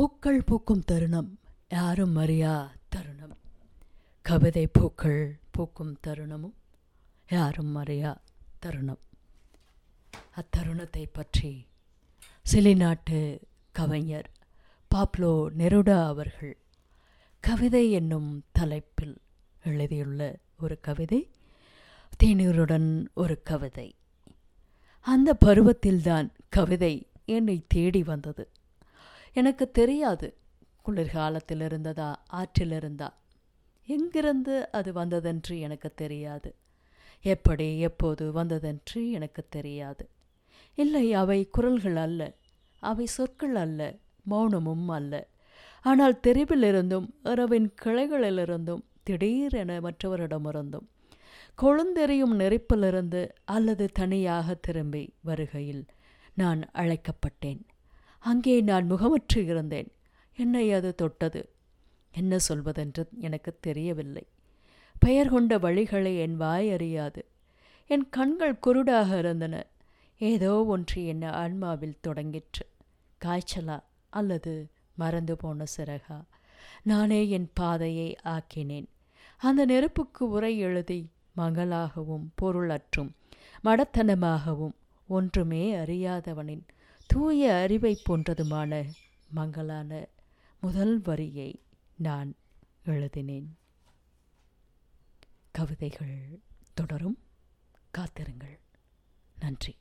பூக்கள் பூக்கும் தருணம். யாரும் அறியா தருணம். கவிதை பூக்கள் பூக்கும் தருணமும் யாரும் அறியா தருணம். அத்தருணத்தை பற்றி சிலி நாட்டு கவிஞர் பாப்லோ நெருடா அவர்கள் கவிதை என்னும் தலைப்பில் எழுதியுள்ள ஒரு கவிதை தேநீருடன் ஒரு கவிதை. அந்த பருவத்தில்தான் கவிதை என்னை தேடி வந்தது. எனக்கு தெரியாது. குளிர்காலத்தில் இருந்ததா? ஆற்றில் இருந்தா? எங்கிருந்து அது வந்ததென்று எனக்கு தெரியாது. எப்படி எப்போது வந்ததென்று எனக்கு தெரியாது. இல்லை அவை குரல்கள் அல்ல. அவை சொற்கள் அல்ல. மௌனமும் அல்ல. ஆனால் தெருவிலிருந்தும் இரவின் கிளைகளிலிருந்தும் திடீரென மற்றவரிடமிருந்தும் கொழுந்தெறியும் நெருப்பிலிருந்து அல்லது தனியாக திரும்பி வருகையில் நான் அழைக்கப்பட்டேன். அங்கே நான் முகமற்று இருந்தேன். என்னை அது தொட்டது. என்ன சொல்வதென்று எனக்கு தெரியவில்லை. பெயர் கொண்ட வழிகளை என் வாய் அறியாது. என் கண்கள் குருடாக இருந்தன. ஏதோ ஒன்று என் ஆன்மாவில் தொடங்கிற்று. காய்ச்சலா அல்லது மறந்து போன சிறகா? நானே என் பாதையை ஆக்கினேன். அந்த நெருப்புக்கு உரை எழுதி மங்களாகவும் பொருளற்றும் மடத்தனமாகவும் ஒன்றுமே அறியாதவனின் தூய அறிவை போன்றதுமான மங்களான முதல் வரியை நான் எழுதினேன். கவிதைகள் தொடரும். காத்திருங்கள். நன்றி.